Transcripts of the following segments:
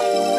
oh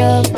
up.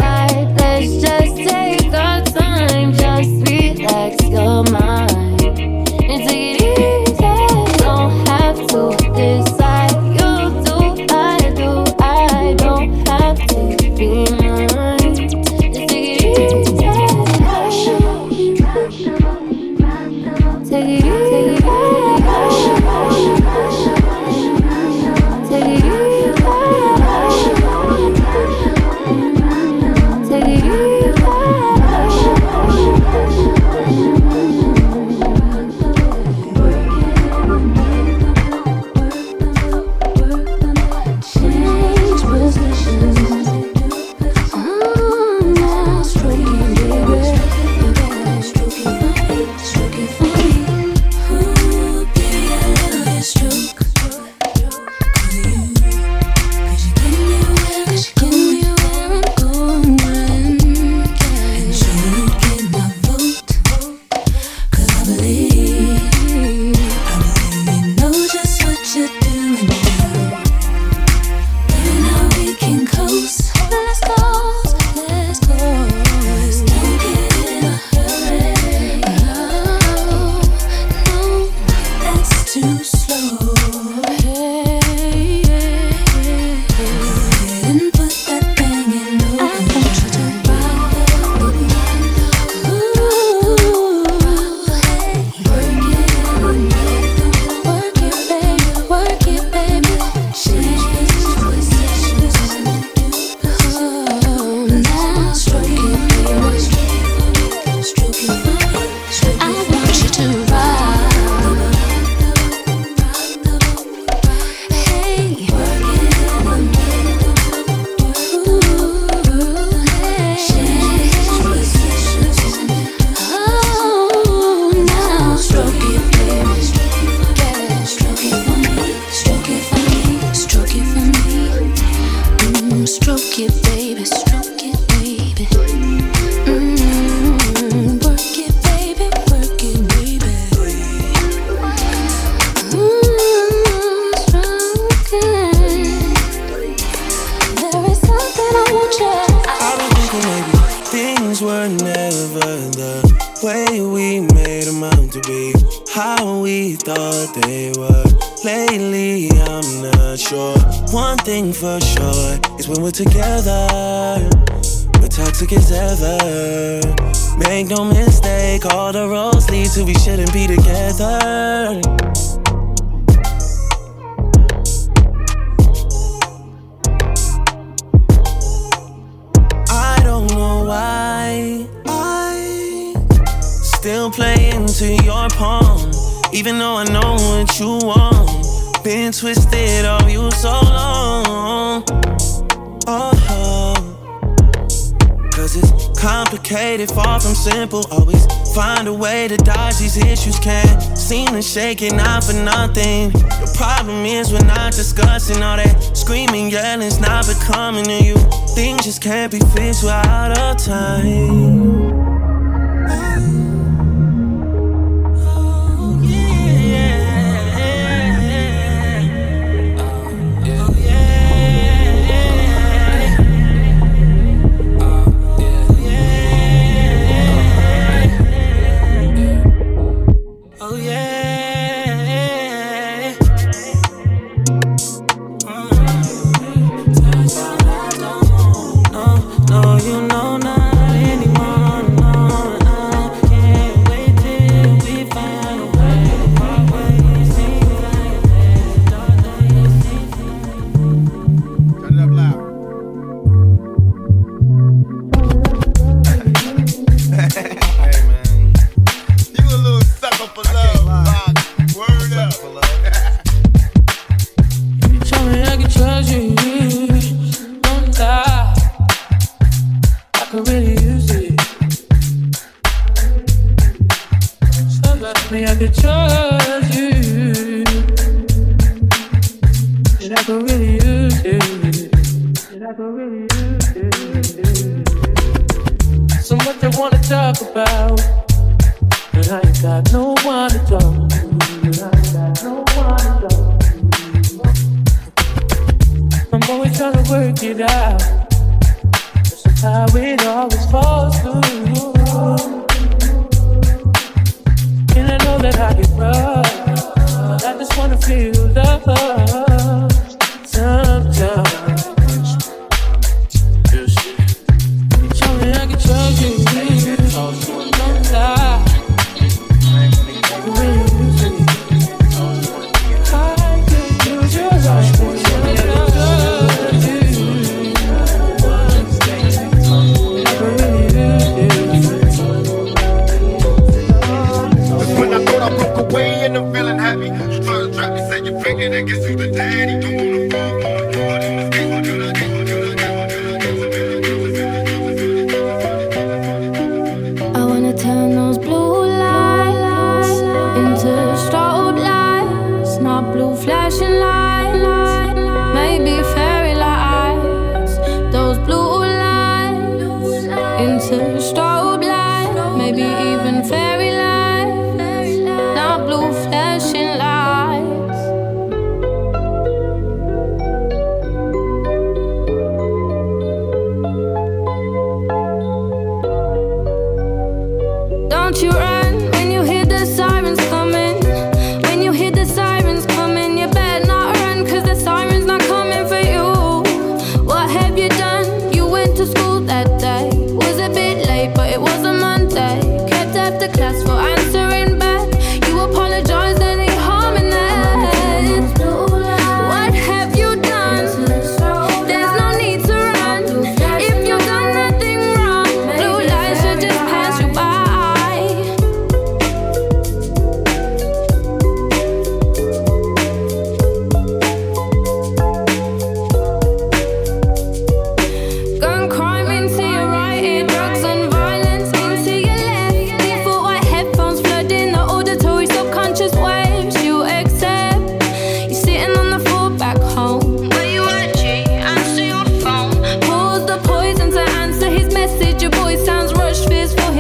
and shaking, not for nothing. The problem is we're not discussing all that screaming, yelling's not becoming to you. Things just can't be fixed without a time.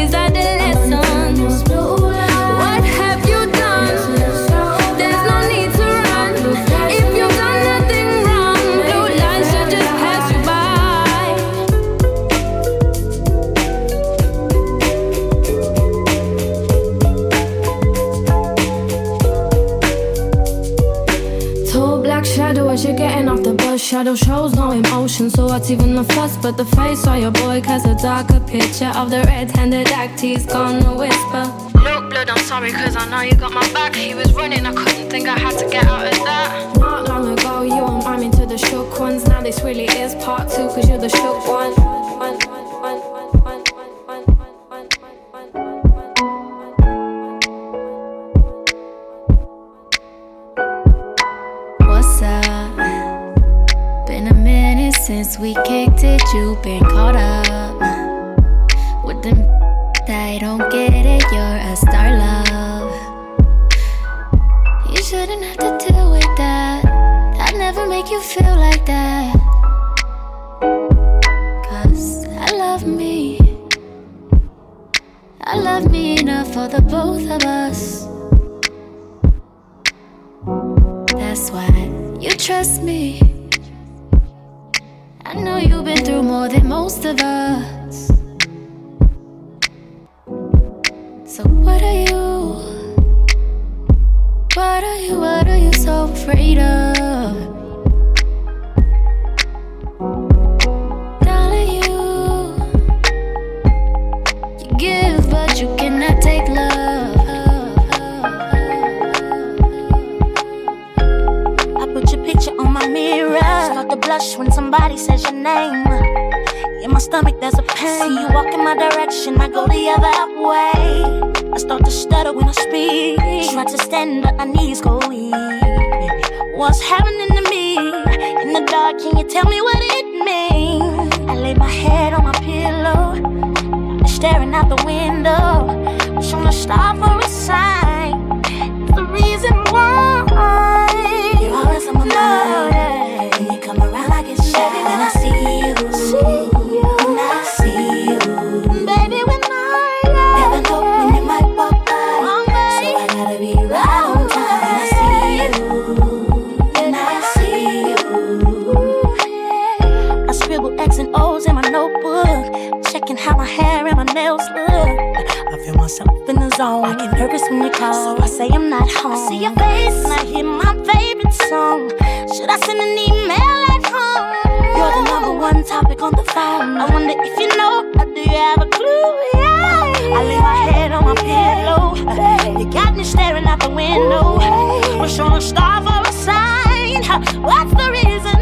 his identity. Shadow shows no emotion, so what's even the fuss? But the face of your boy casts a darker picture of the red-handed act he's gonna whisper. Look, blood, I'm sorry, cause I know you got my back. He was running, I couldn't think I had to get out of that. Not long ago, you were miming to the shook ones. Now this really is part two, cause you're the shook one. We kicked it, you've been caught up blush when somebody says your name. In my stomach, there's a pain. See you walk in my direction, I go the other way. I start to stutter when I speak. Try to stand, but my knees go weak. What's happening to me? In the dark, can you tell me what it means? I lay my head on my pillow, staring out the window. Wish on a star for a sign. Home. I see your face and I hear my favorite song. Should I send an email at home? You're the number one topic on the phone. I wonder if you know, or do you have a clue? Yeah. I lay my head on my pillow. You got me staring out the window. Wish on a star for a sign. What's the reason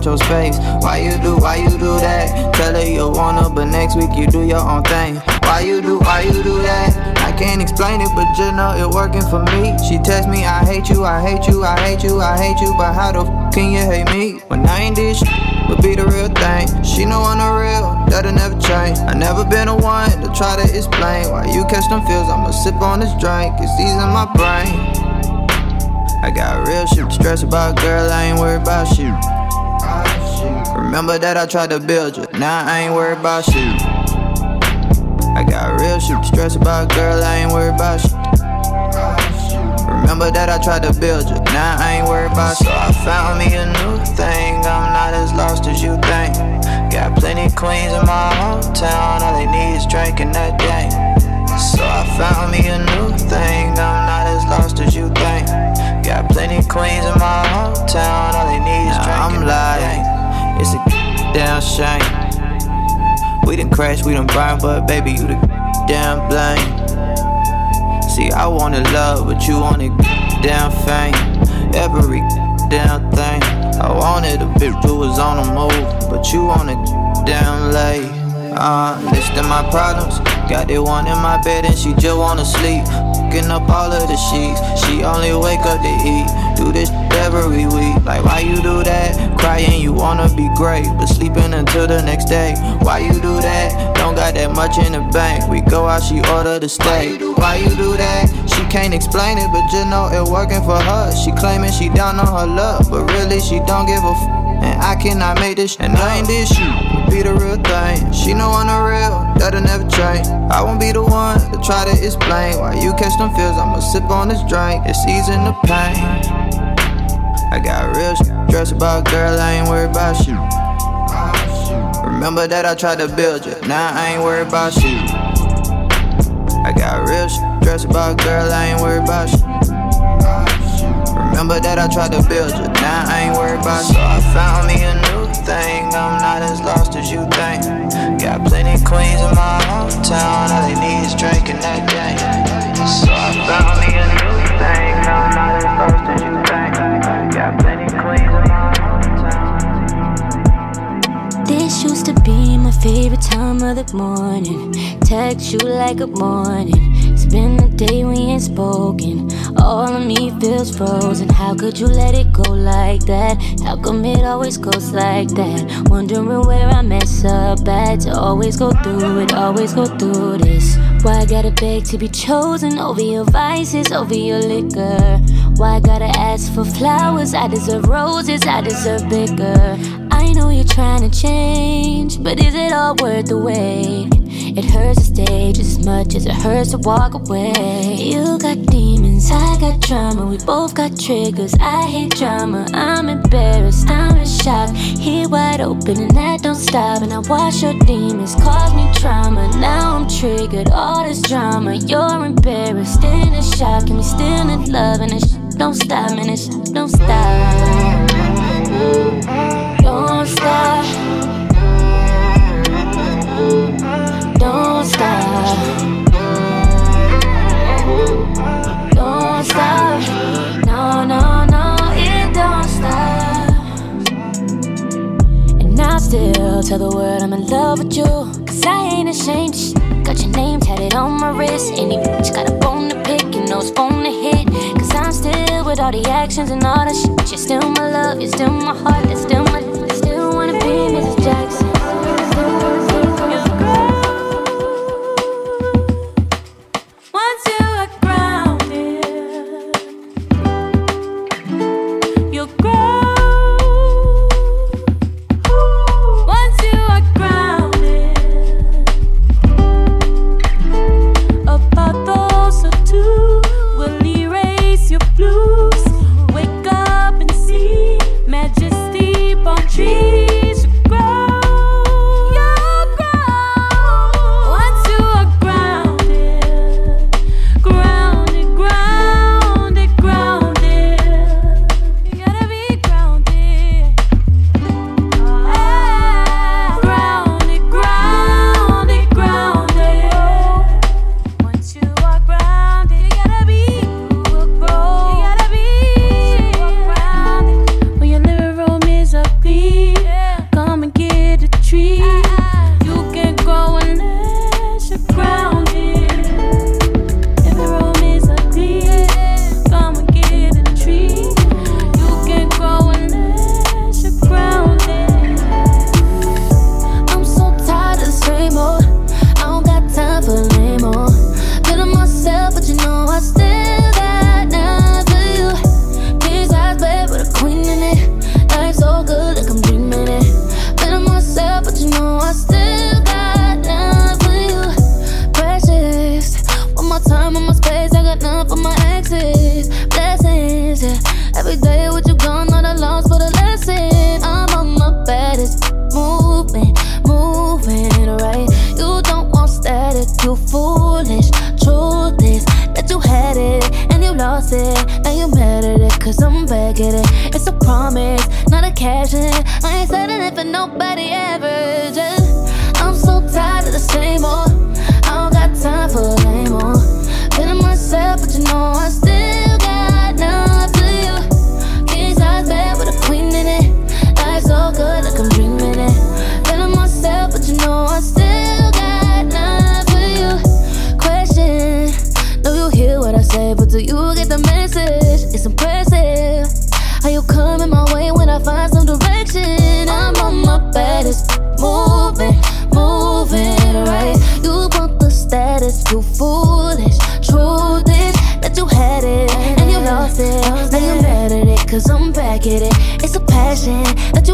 want your space. Why you do, why you do that? Tell her you wanna, but next week you do your own thing. Why you do, why you do that? I can't explain it, but just know it working for me. She text me, I hate you, I hate you, I hate you, I hate you, but how the f can you hate me? When I ain't this shit, but be the real thing. She know I'm the real, that'll never change. I never been a one to try to explain why you catch them feels. I'ma sip on this drink, it's easing my brain. I got real shit to stress about, girl. I ain't worried about you. Remember that I tried to build you, now I ain't worried about you. I got real shit to stress about, girl. I ain't worried about you. Remember that I tried to build you, now I ain't worried about you. So I found me a new thing, I'm not as lost as you think. Got plenty queens in my hometown, all they need is drinking that day. So I found me a new thing, I'm not as lost as you think. Got plenty queens in my hometown, all they need is drinking I'm lying, it's a damn shame. We done crash, we done burn, but baby, you the damn blame. See, I wanted love, but you wanted damn fame. Every damn thing. I wanted a bitch who was on the move, but you wanted damn late. Uh, listing my problems. Got that one in my bed and she just wanna sleep. Fucking up all of the sheets. She only wake up to eat. Do this every week. Like, why you do that? Crying, you wanna be great, but sleeping until the next day. Why you do that? Don't got that much in the bank. We go out, she order the steak. Why you do that? She can't explain it, but just know it working for her. She claiming she down on her luck, but really she don't give a f. And I cannot make this, and I ain't this. Be the real thing. She know I'm the real, that'll never change. I won't be the one to try to explain why you catch them feels. I'ma sip on this drink, it's easing the pain. I got real stress about girl, I ain't worried about you. Remember that I tried to build you, now I ain't worried about you. I got real stress about girl, I ain't worried about you. Remember that I tried to build you, now I ain't worried about you. So I found me a new thing, I'm not as lost as you think. Got plenty queens in my hometown, all they need is drinking that day. So I found me a new thing, I'm not as lost as you think. Got plenty queens in my hometown. This used to be my favorite time of the morning. Text you like a morning. Been a day we ain't spoken. All of me feels frozen. How could you let it go like that? How come it always goes like that? Wondering where I mess up at to always go through it, always go through this. Why I gotta beg to be chosen over your vices, over your liquor? Why I gotta ask for flowers? I deserve roses, I deserve bigger. I know you're trying to change, but is it all worth the wait? It hurts to stay just as much as it hurts to walk away. You got demons, I got drama. We both got triggers. I hate drama. I'm embarrassed, I'm in shock. Here wide open, and that don't stop. And I watch your demons cause me trauma. Now I'm triggered, all this drama. You're embarrassed, in a shock, and we still in love, and it don't stop, and it don't stop. Don't stop. Don't stop. Don't stop. No, no, no, it don't stop. And I still tell the world I'm in love with you. Cause I ain't ashamed. Got your name tatted on my wrist. Any bitch got a bone to pick, you know it's bone to hit. Cause I'm still with all the actions and all the shit. You're still my love, you're still my heart, that's still my. Still wanna be Mrs. Jackson.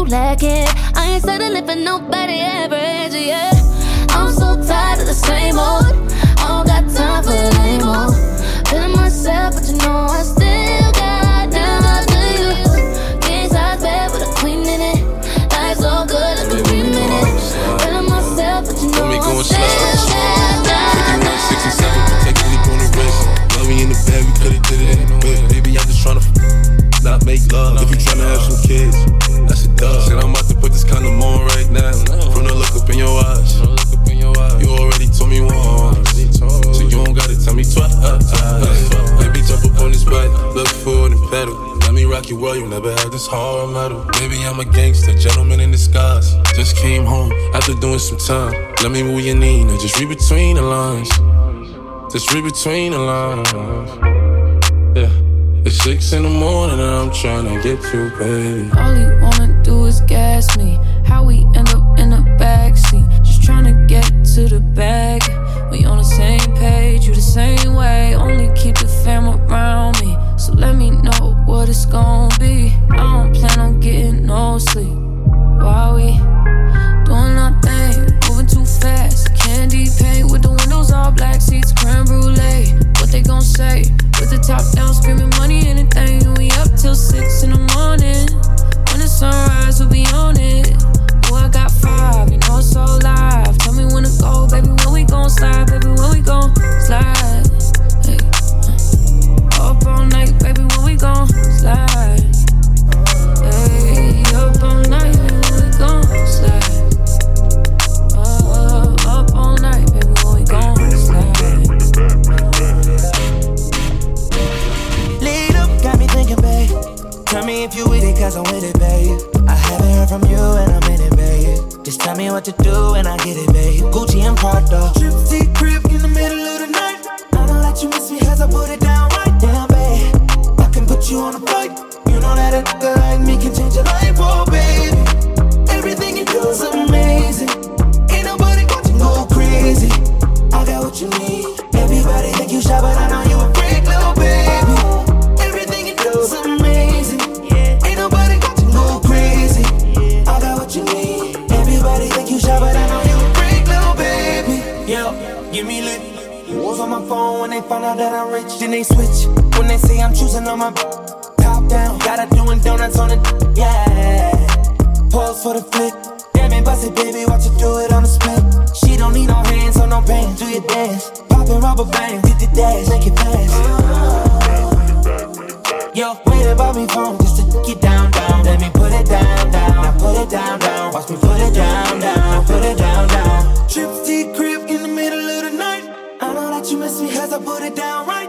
lack it. I ain't settling for nobody ever. rock you well, you never had this hard metal. Baby, I'm a gangster, gentleman in disguise. Just came home after doing some time. Let me move your knee now, just read between the lines. Just read between the lines. Yeah, it's six in the morning and I'm trying to get you, baby. All you wanna do is gas me. How we end up in the backseat, just trying to get to the bed.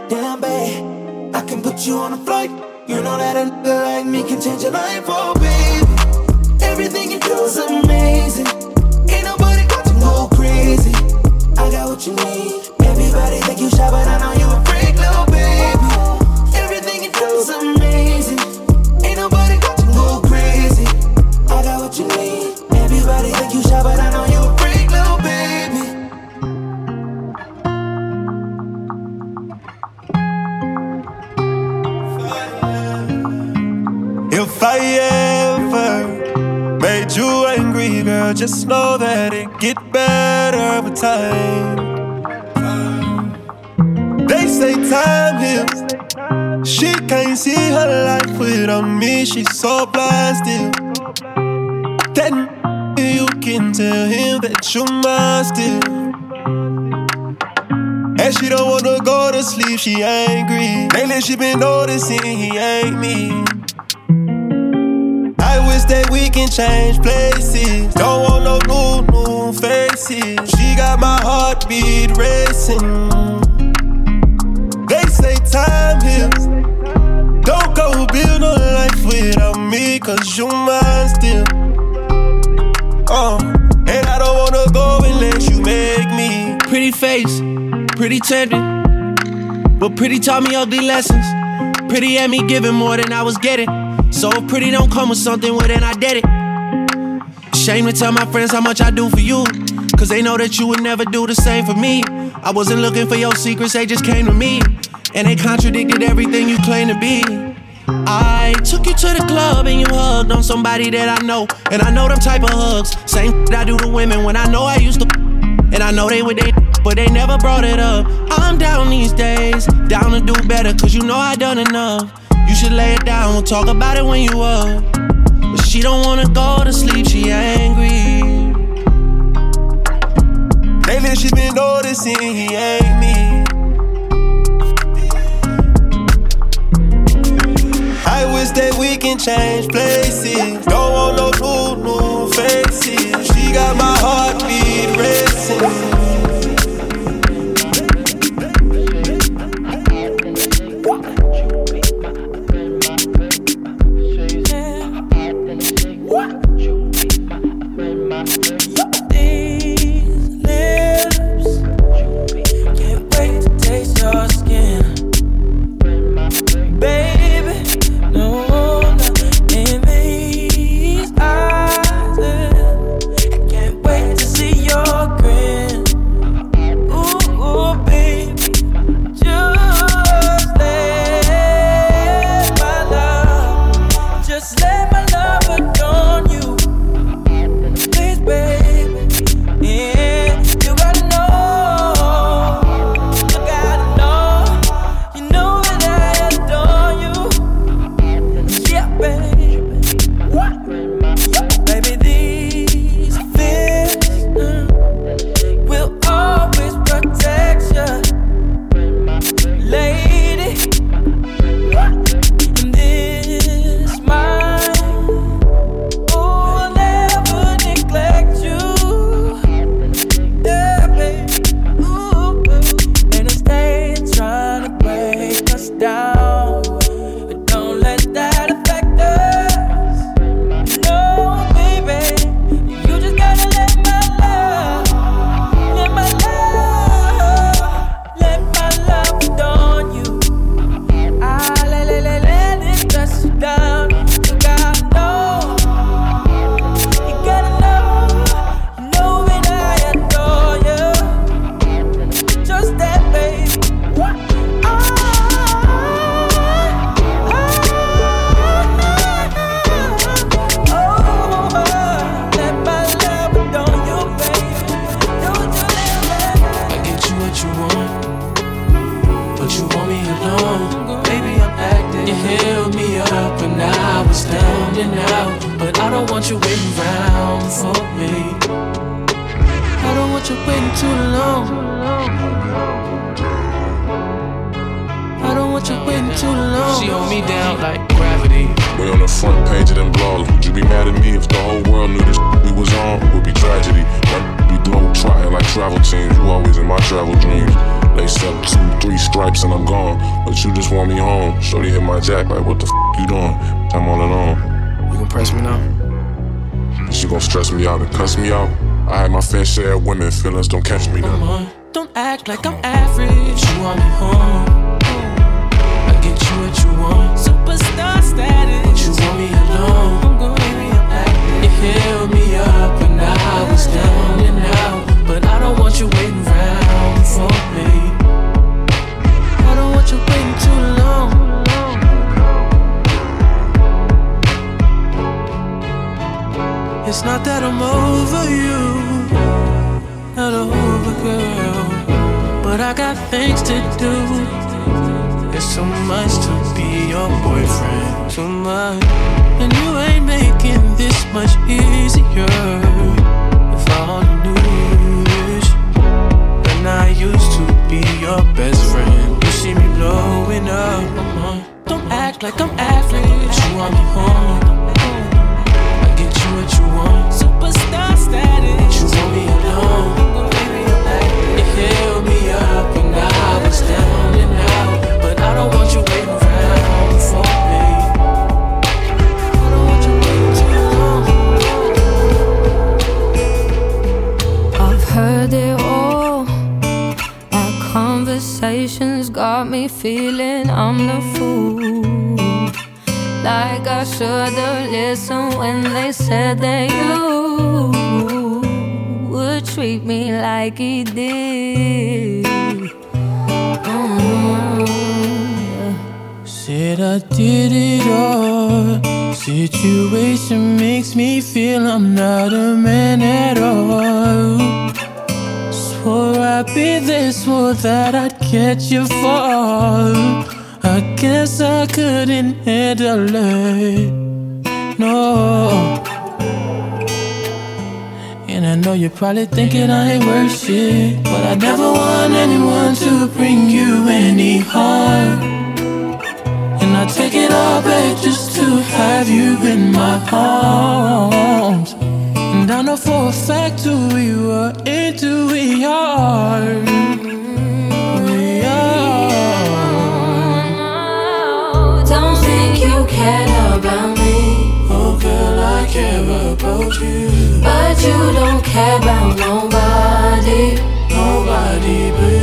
Damn, babe, I can put you on a flight. You know that a nigga like me can change your life, oh baby. Everything you do is amazing. Ain't nobody got to go crazy. I got what you need. Everybody think you shot, but I know you. just know that it get better with time. They say time heals. She can't see her life without me. She's so blind still. Then you can tell him that you're mine still. And she don't wanna go to sleep. She angry. Lately she been noticing he ain't me wish that we can change places. Don't want no new, new faces. She got my heartbeat racing. They say time heals. Don't go build no life without me, cause you mine still. Uh, and I don't wanna go unless you make me. Pretty face, pretty tender. But pretty taught me ugly lessons. Pretty had me giving more than I was getting. So pretty don't come with something, well then I did it. Shame to tell my friends how much I do for you. Cause they know that you would never do the same for me. I wasn't looking for your secrets, they just came to me. And they contradicted everything you claim to be. I took you to the club and you hugged on somebody that I know. And I know them type of hugs. Same that I do to women when I know I used to. And I know they would they, but they never brought it up. I'm down these days, down to do better, cause you know I done enough. You should lay it down, we'll talk about it when you up. But she don't wanna go to sleep, she angry. Lately she been noticing he ain't me. I wish that we can change places. Don't want no new, new faces. She got my heartbeat racing. It's not that I'm over you, not over girl, but I got things to do. It's so much to be your boyfriend, too much, and you ain't making this much easier. If all you knew when I used to be your best friend, you see me blowing up. Don't act like I'm average. You want me home what you want. Superstar status. You want me alone. You held me up and I was down and out. But I don't want you waiting around for me. I've heard it all. Our conversations got me feeling I'm the fool like I should've listened when they said that you would treat me like he did. Mm. Said I did it all. Situation makes me feel I'm not a man at all. Swore I'd be this, swore that I'd catch you fall. I guess I couldn't handle it. No. And I know you're probably thinking I ain't worth shit. But I never want anyone to bring you any harm. And I take it all back just to have you in my arms. And I know for a fact who we were into we are. Care about me, Oh, girl, I care about you. but you don't care about nobody. Nobody but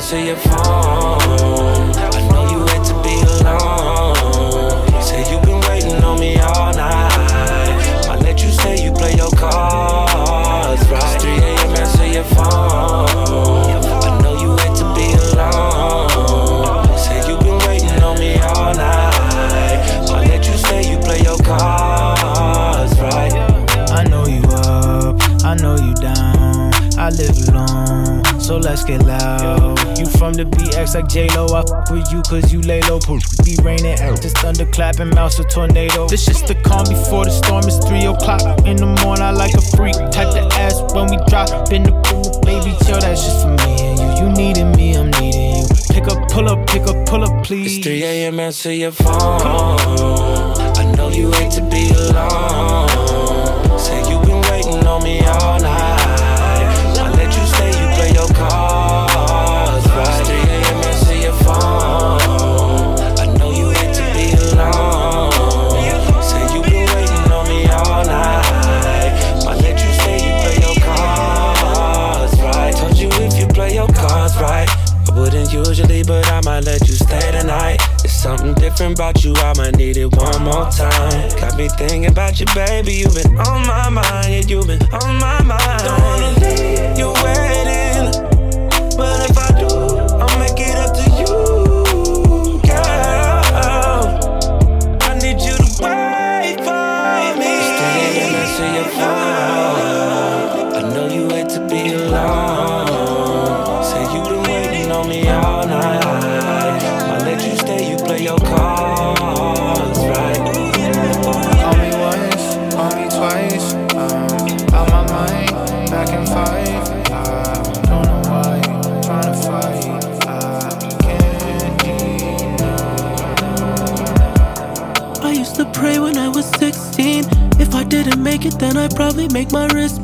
answer your phone. I know you wait to be alone. Say you've been waiting on me all night. I let you say you play your cards right. 3 a.m. answer your phone. I know you wait to be alone. Say you've been waiting on me all night. I let you say you play your cards right. I know you up, I know you down. I live alone, so let's get loud. You from the BX like J-Lo, I fuck with you cause you lay low. Poof, be raining, just thunder clapping, mouse a tornado. This just the calm before the storm, it's 3 o'clock in the morning. I like a freak, type the ass when we drop. In the pool, baby, chill, that's just for me and you. You needed me, I'm needing you. Pick up, pull up, pick up, pull up, please. It's 3 a.m. answer your phone. I know you hate to be alone. Different about you, I might need it one more time. Got me thinking about you, baby. You've been on my mind, yeah, you've been on my mind. Don't wanna leave you waiting, My wrist.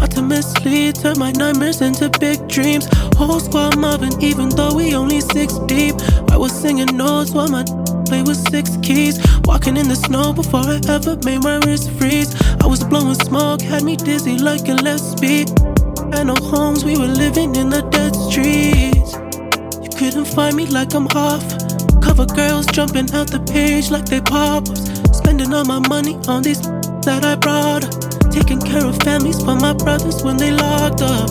Ultimately, turn my nightmares into big dreams. Whole squad mobbing, even though we only six deep. I was singing notes while my play with six keys. Walking in the snow before I ever made my wrist freeze. I was blowing smoke, had me dizzy like a Gillespie. Had no homes, we were living in the dead streets. You couldn't find me like I'm off. Cover girls jumping out the page like they pop ups. Spending all my money on these that I brought. Taking care of families for my brothers when they locked up.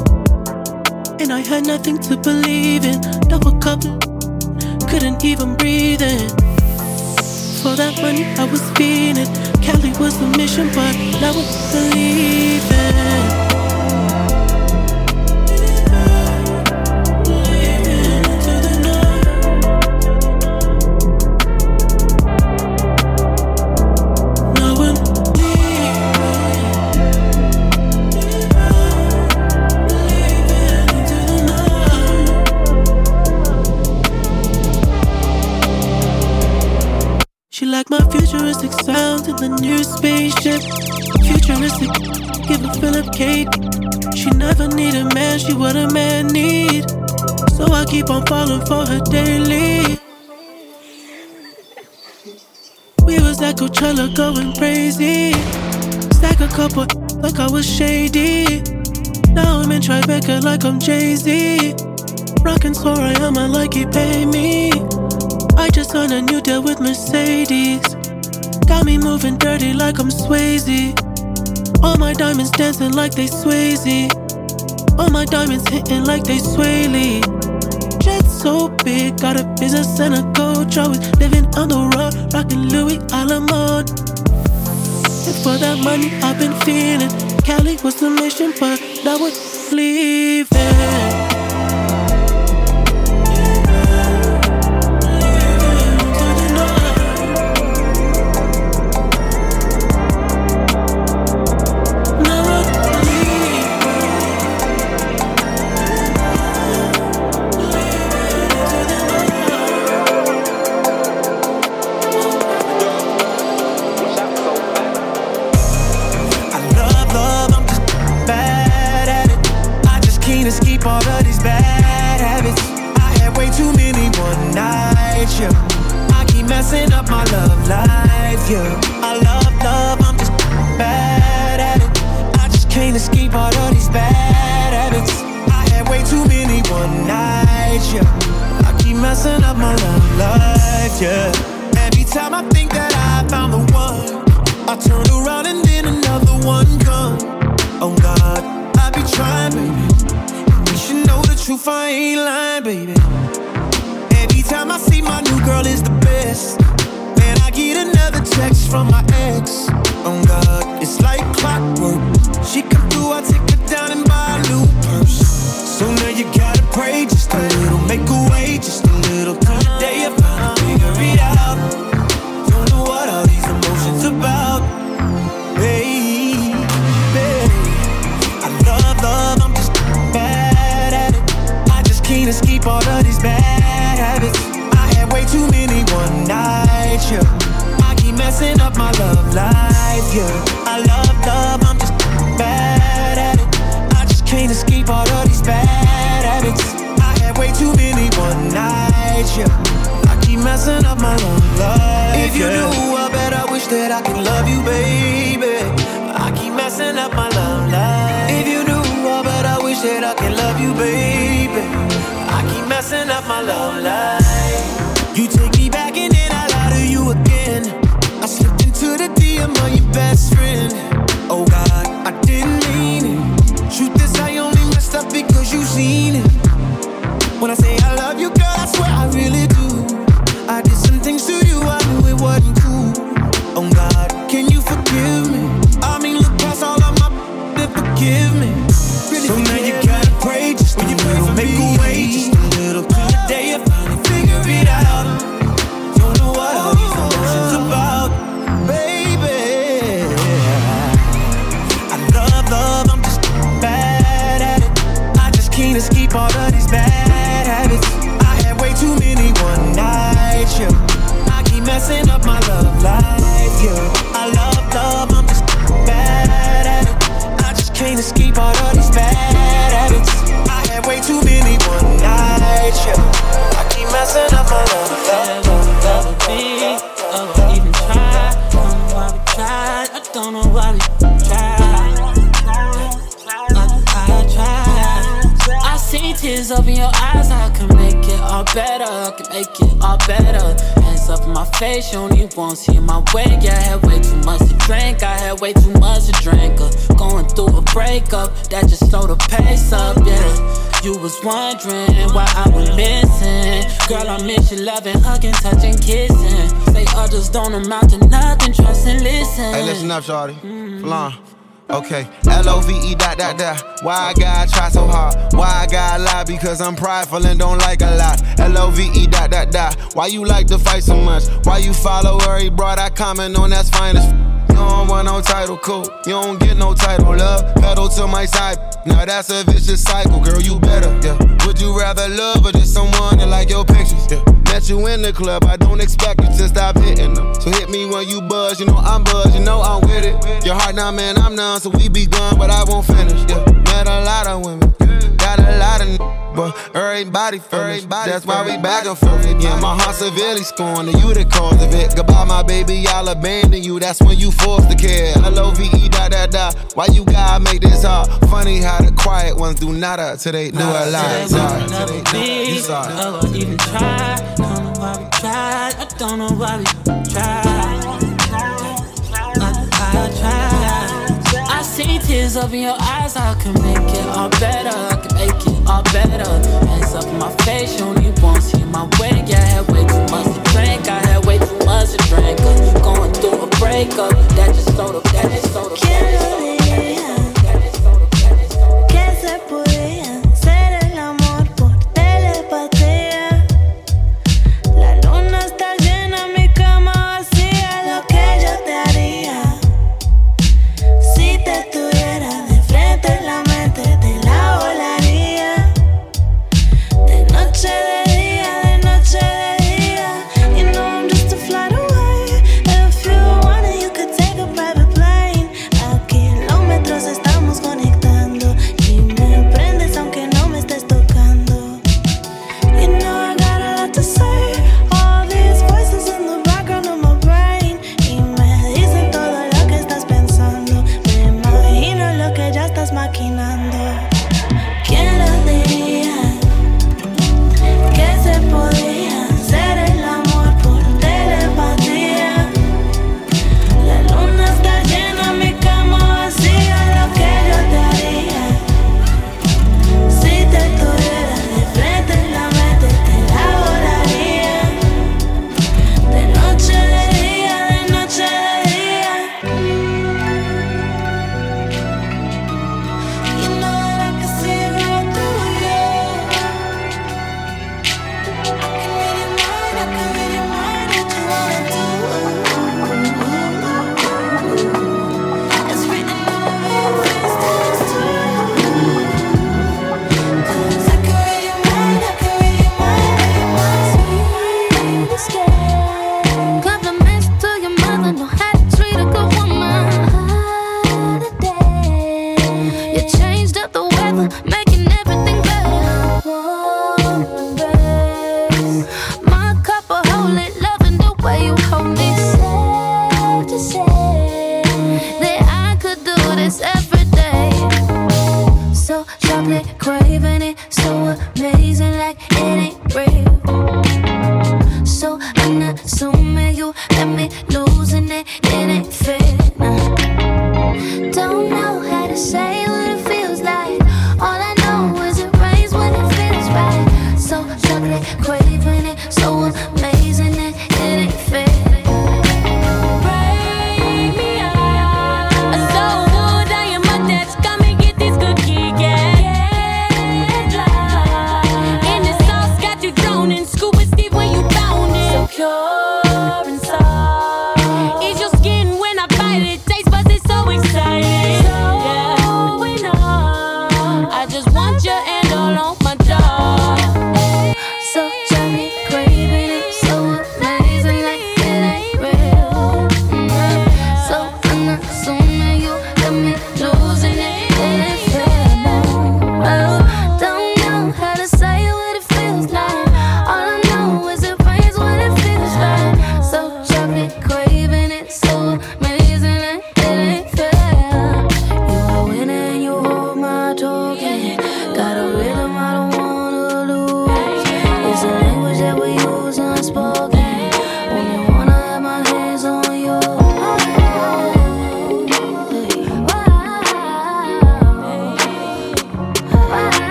And I had nothing to believe in. Double cup, couldn't even breathe in. For that money, I was feeling. Cali was the mission, but now I'm believing. A cake. She never need a man, she what a man need. So I keep on falling for her daily. We was at Coachella going crazy. Stack a couple like I was shady. Now I'm in Tribeca like I'm Jay Z. Rockin' Sorayama like he pay me. I just signed a new deal with Mercedes. Got me moving dirty like I'm Swayze. All my diamonds dancing like they Swayze. All my diamonds hitting like they Swae Lee. Jet so big, got a business and a coach. Always living on the road, rocking Louis Alamode. And for that money, I've been feeling. Cali was the mission, but now we're leaving. Yeah. I love love, I'm just bad at it. I just can't escape all of these bad habits. I had way too many one nights, yeah. I keep messing up my love life. If you yeah. knew, I bet I wish that I could love you, baby. I keep messing up my love life. If you knew, I bet I wish that I could love you, baby. I keep messing up my love life. You take best friend. Oh God, I didn't mean it. Truth is, I only messed up because you seen it. When I say I love you, better. I can make it all better. Hands up in my face, you only won't see my way. Yeah, I had way too much to drink. I had way too much to drink. Uh, going through a breakup that just slowed the pace up. Yeah, you was wondering why I was missing. Girl, I miss you loving, hugging, touching, kissing. Say others don't amount to nothing. Trust and listen. Hey, listen up, shawty. Flan. Okay, L O V E dot dot dot. Why I gotta try so hard? Why I gotta lie? Because I'm prideful and don't like a lot. L O V E dot dot dot. Why you like to fight so much? Why you follow her? He brought I comment on that's fine as f- don't want no title, cool. You don't get no title, love. Pedal to my side. Now that's a vicious cycle, girl. You better, yeah. Would you rather love or just someone that like your pictures? Yeah. Met you in the club, I don't expect you to stop hitting them. So hit me when you buzz, you know I'm buzz, you know I'm with it. Your heart now, man, I'm none, so we be gone, but I won't finish. Yeah, met a lot of women, got a lot of, n- but everybody finished. That's why we back and forth again. My heart severely scorned, and you the cause of it. Goodbye, my baby, I'll abandon you. That's when you forced to care. L O V E dot dot dot. Why you gotta make this hard? Funny how the quiet ones do nada till they do a lot. Sorry, till they do. You sorry. Never even try. Don't know why we tried. I don't know why we tried. See tears up in your eyes. I can make it all better. I can make it all better. Hands up in my face. You only won't see my way. Yeah, I had way too much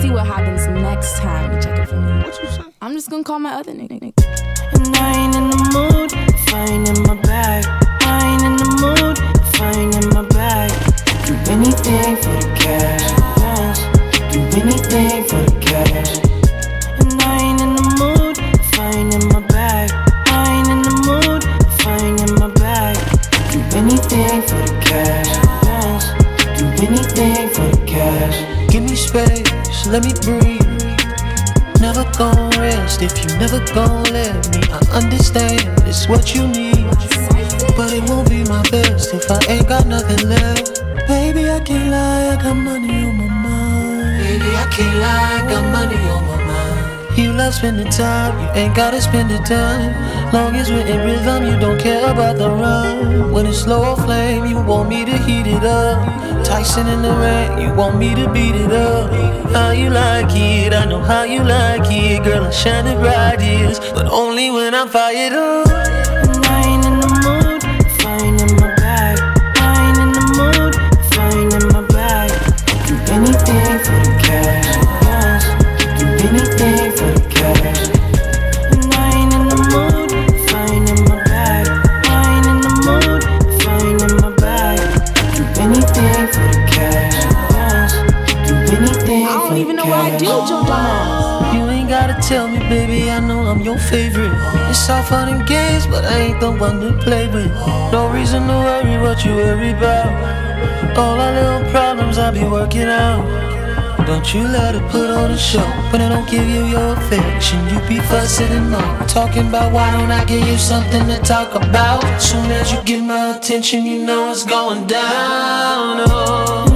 see what happens next time you check it for me. What you say? I'm just gonna call my other nigga. And I ain't in the mood, finding my bag. I ain't in the mood, finding my bag. Do anything for the cash. Do anything for the cash. Let me breathe. Never gon' rest if you never gon' let me. I understand it's what you need, but it won't be my best if I ain't got nothing left. Baby, I can't lie, I got money on my mind. Baby, I can't lie, I got money on my mind. You love spending time, you ain't gotta spend the time. Long as we're in rhythm, you don't care about the run. When it's slow or flame, you want me to heat it up. Tyson in the rain, you want me to beat it up. How you like it, I know how you like it. Girl, I shine it bright, yes, but only when I'm fired up. Tell me, baby, I know I'm your favorite. It's all fun and games, but I ain't the one to play with. No reason to worry what you worry about. All our little problems I'll be working out. Don't you let her put on a show when I don't give you your affection. You be fussing and all talking about why don't I give you something to talk about? Soon as you get my attention, you know it's going down. Oh.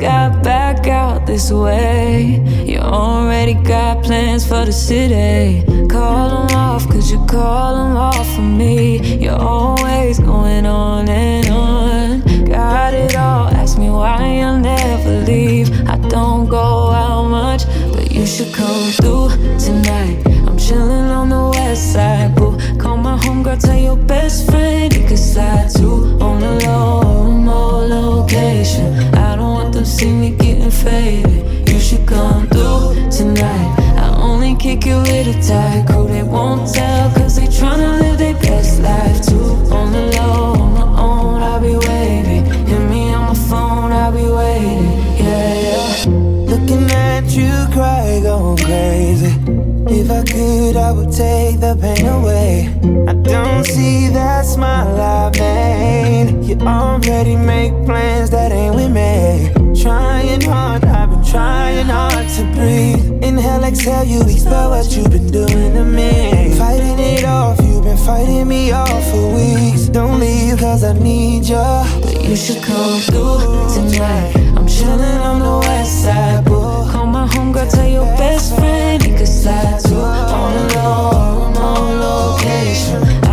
Got back out this way. You already got plans for the city. Call them off, cause you call them off for me. Faded. You should come through tonight. I only kick it with a tight crew. They won't tell, cause they tryna live their best life too. On the low, on my own, I'll be waiting. Hit me on my phone, I'll be waiting. Yeah, yeah. Looking at you cry, going crazy. If I could, I would take the pain away. I don't see that smile I made. You already make plans that ain't with me. Trying hard to breathe. Inhale, exhale, you expel what you've been doing to me. Fighting it off, you've been fighting me off for weeks. Don't leave, cause I need you. But you should come through tonight. I'm chillin' on the west side, boo. Call my homegirl, tell your best friend he could slide too. On the low, remote location.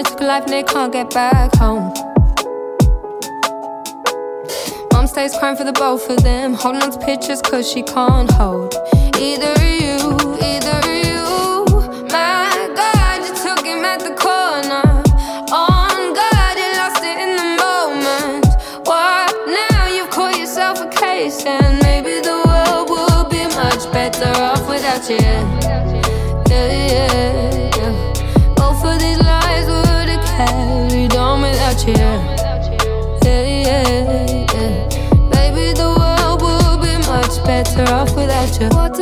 It took a life and they can't get back home. Mom stays crying for the both of them. Holding on to pictures cause she can't hold. Either you, either you. My God, you took him at the corner. On God, you lost it in the moment. What now? You've caught yourself a case, and maybe the world would be much better off without you.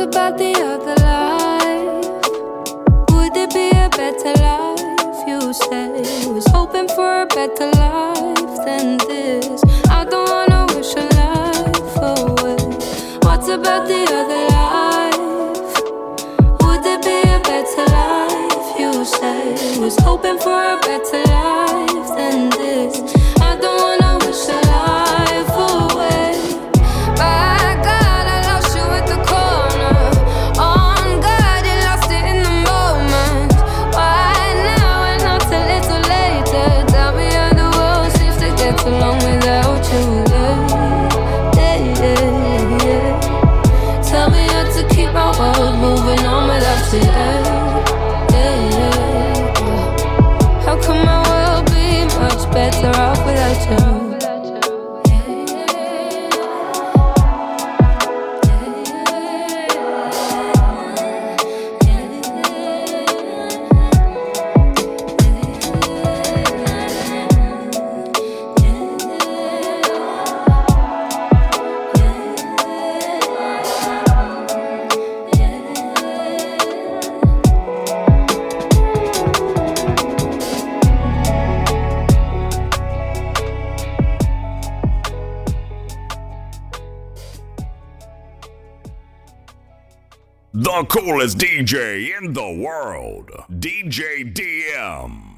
About the other life? Would it be a better life? You say was hoping for a better life than this. I don't wanna wish a life away. What about the other life? Would it be a better life? You say was hoping for a better life than this. DJ in the world, DJ DM.